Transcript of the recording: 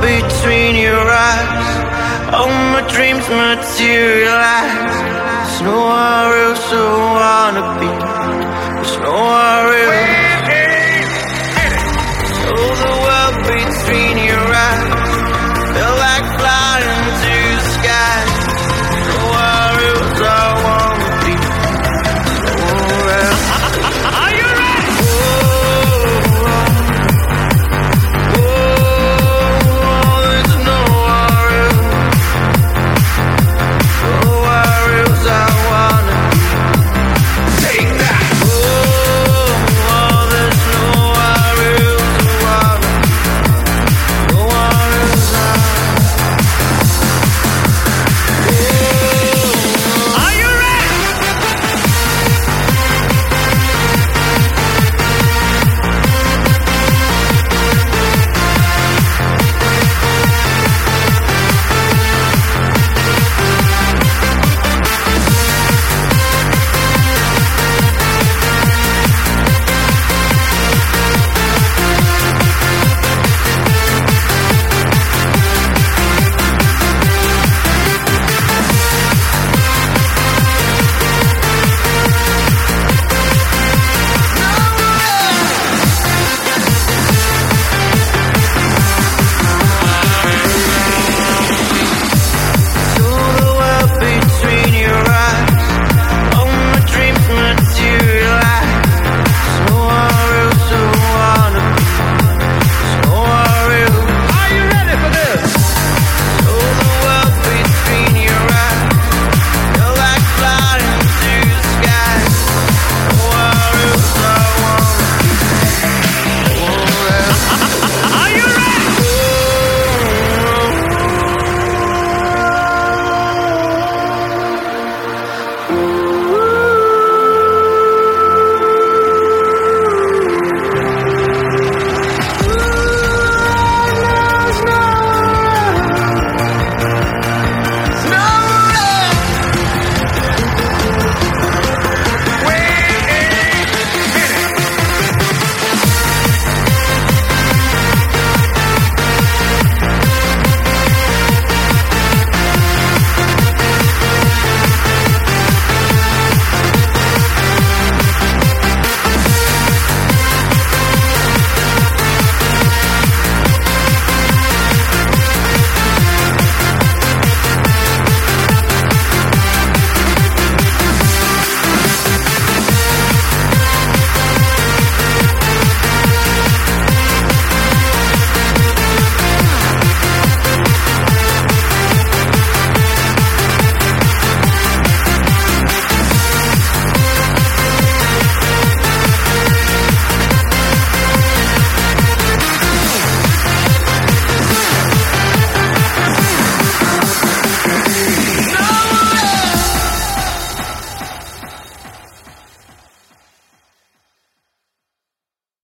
between your eyes. All my dreams materialize. There's nowhere else I wanna be. There's nowhere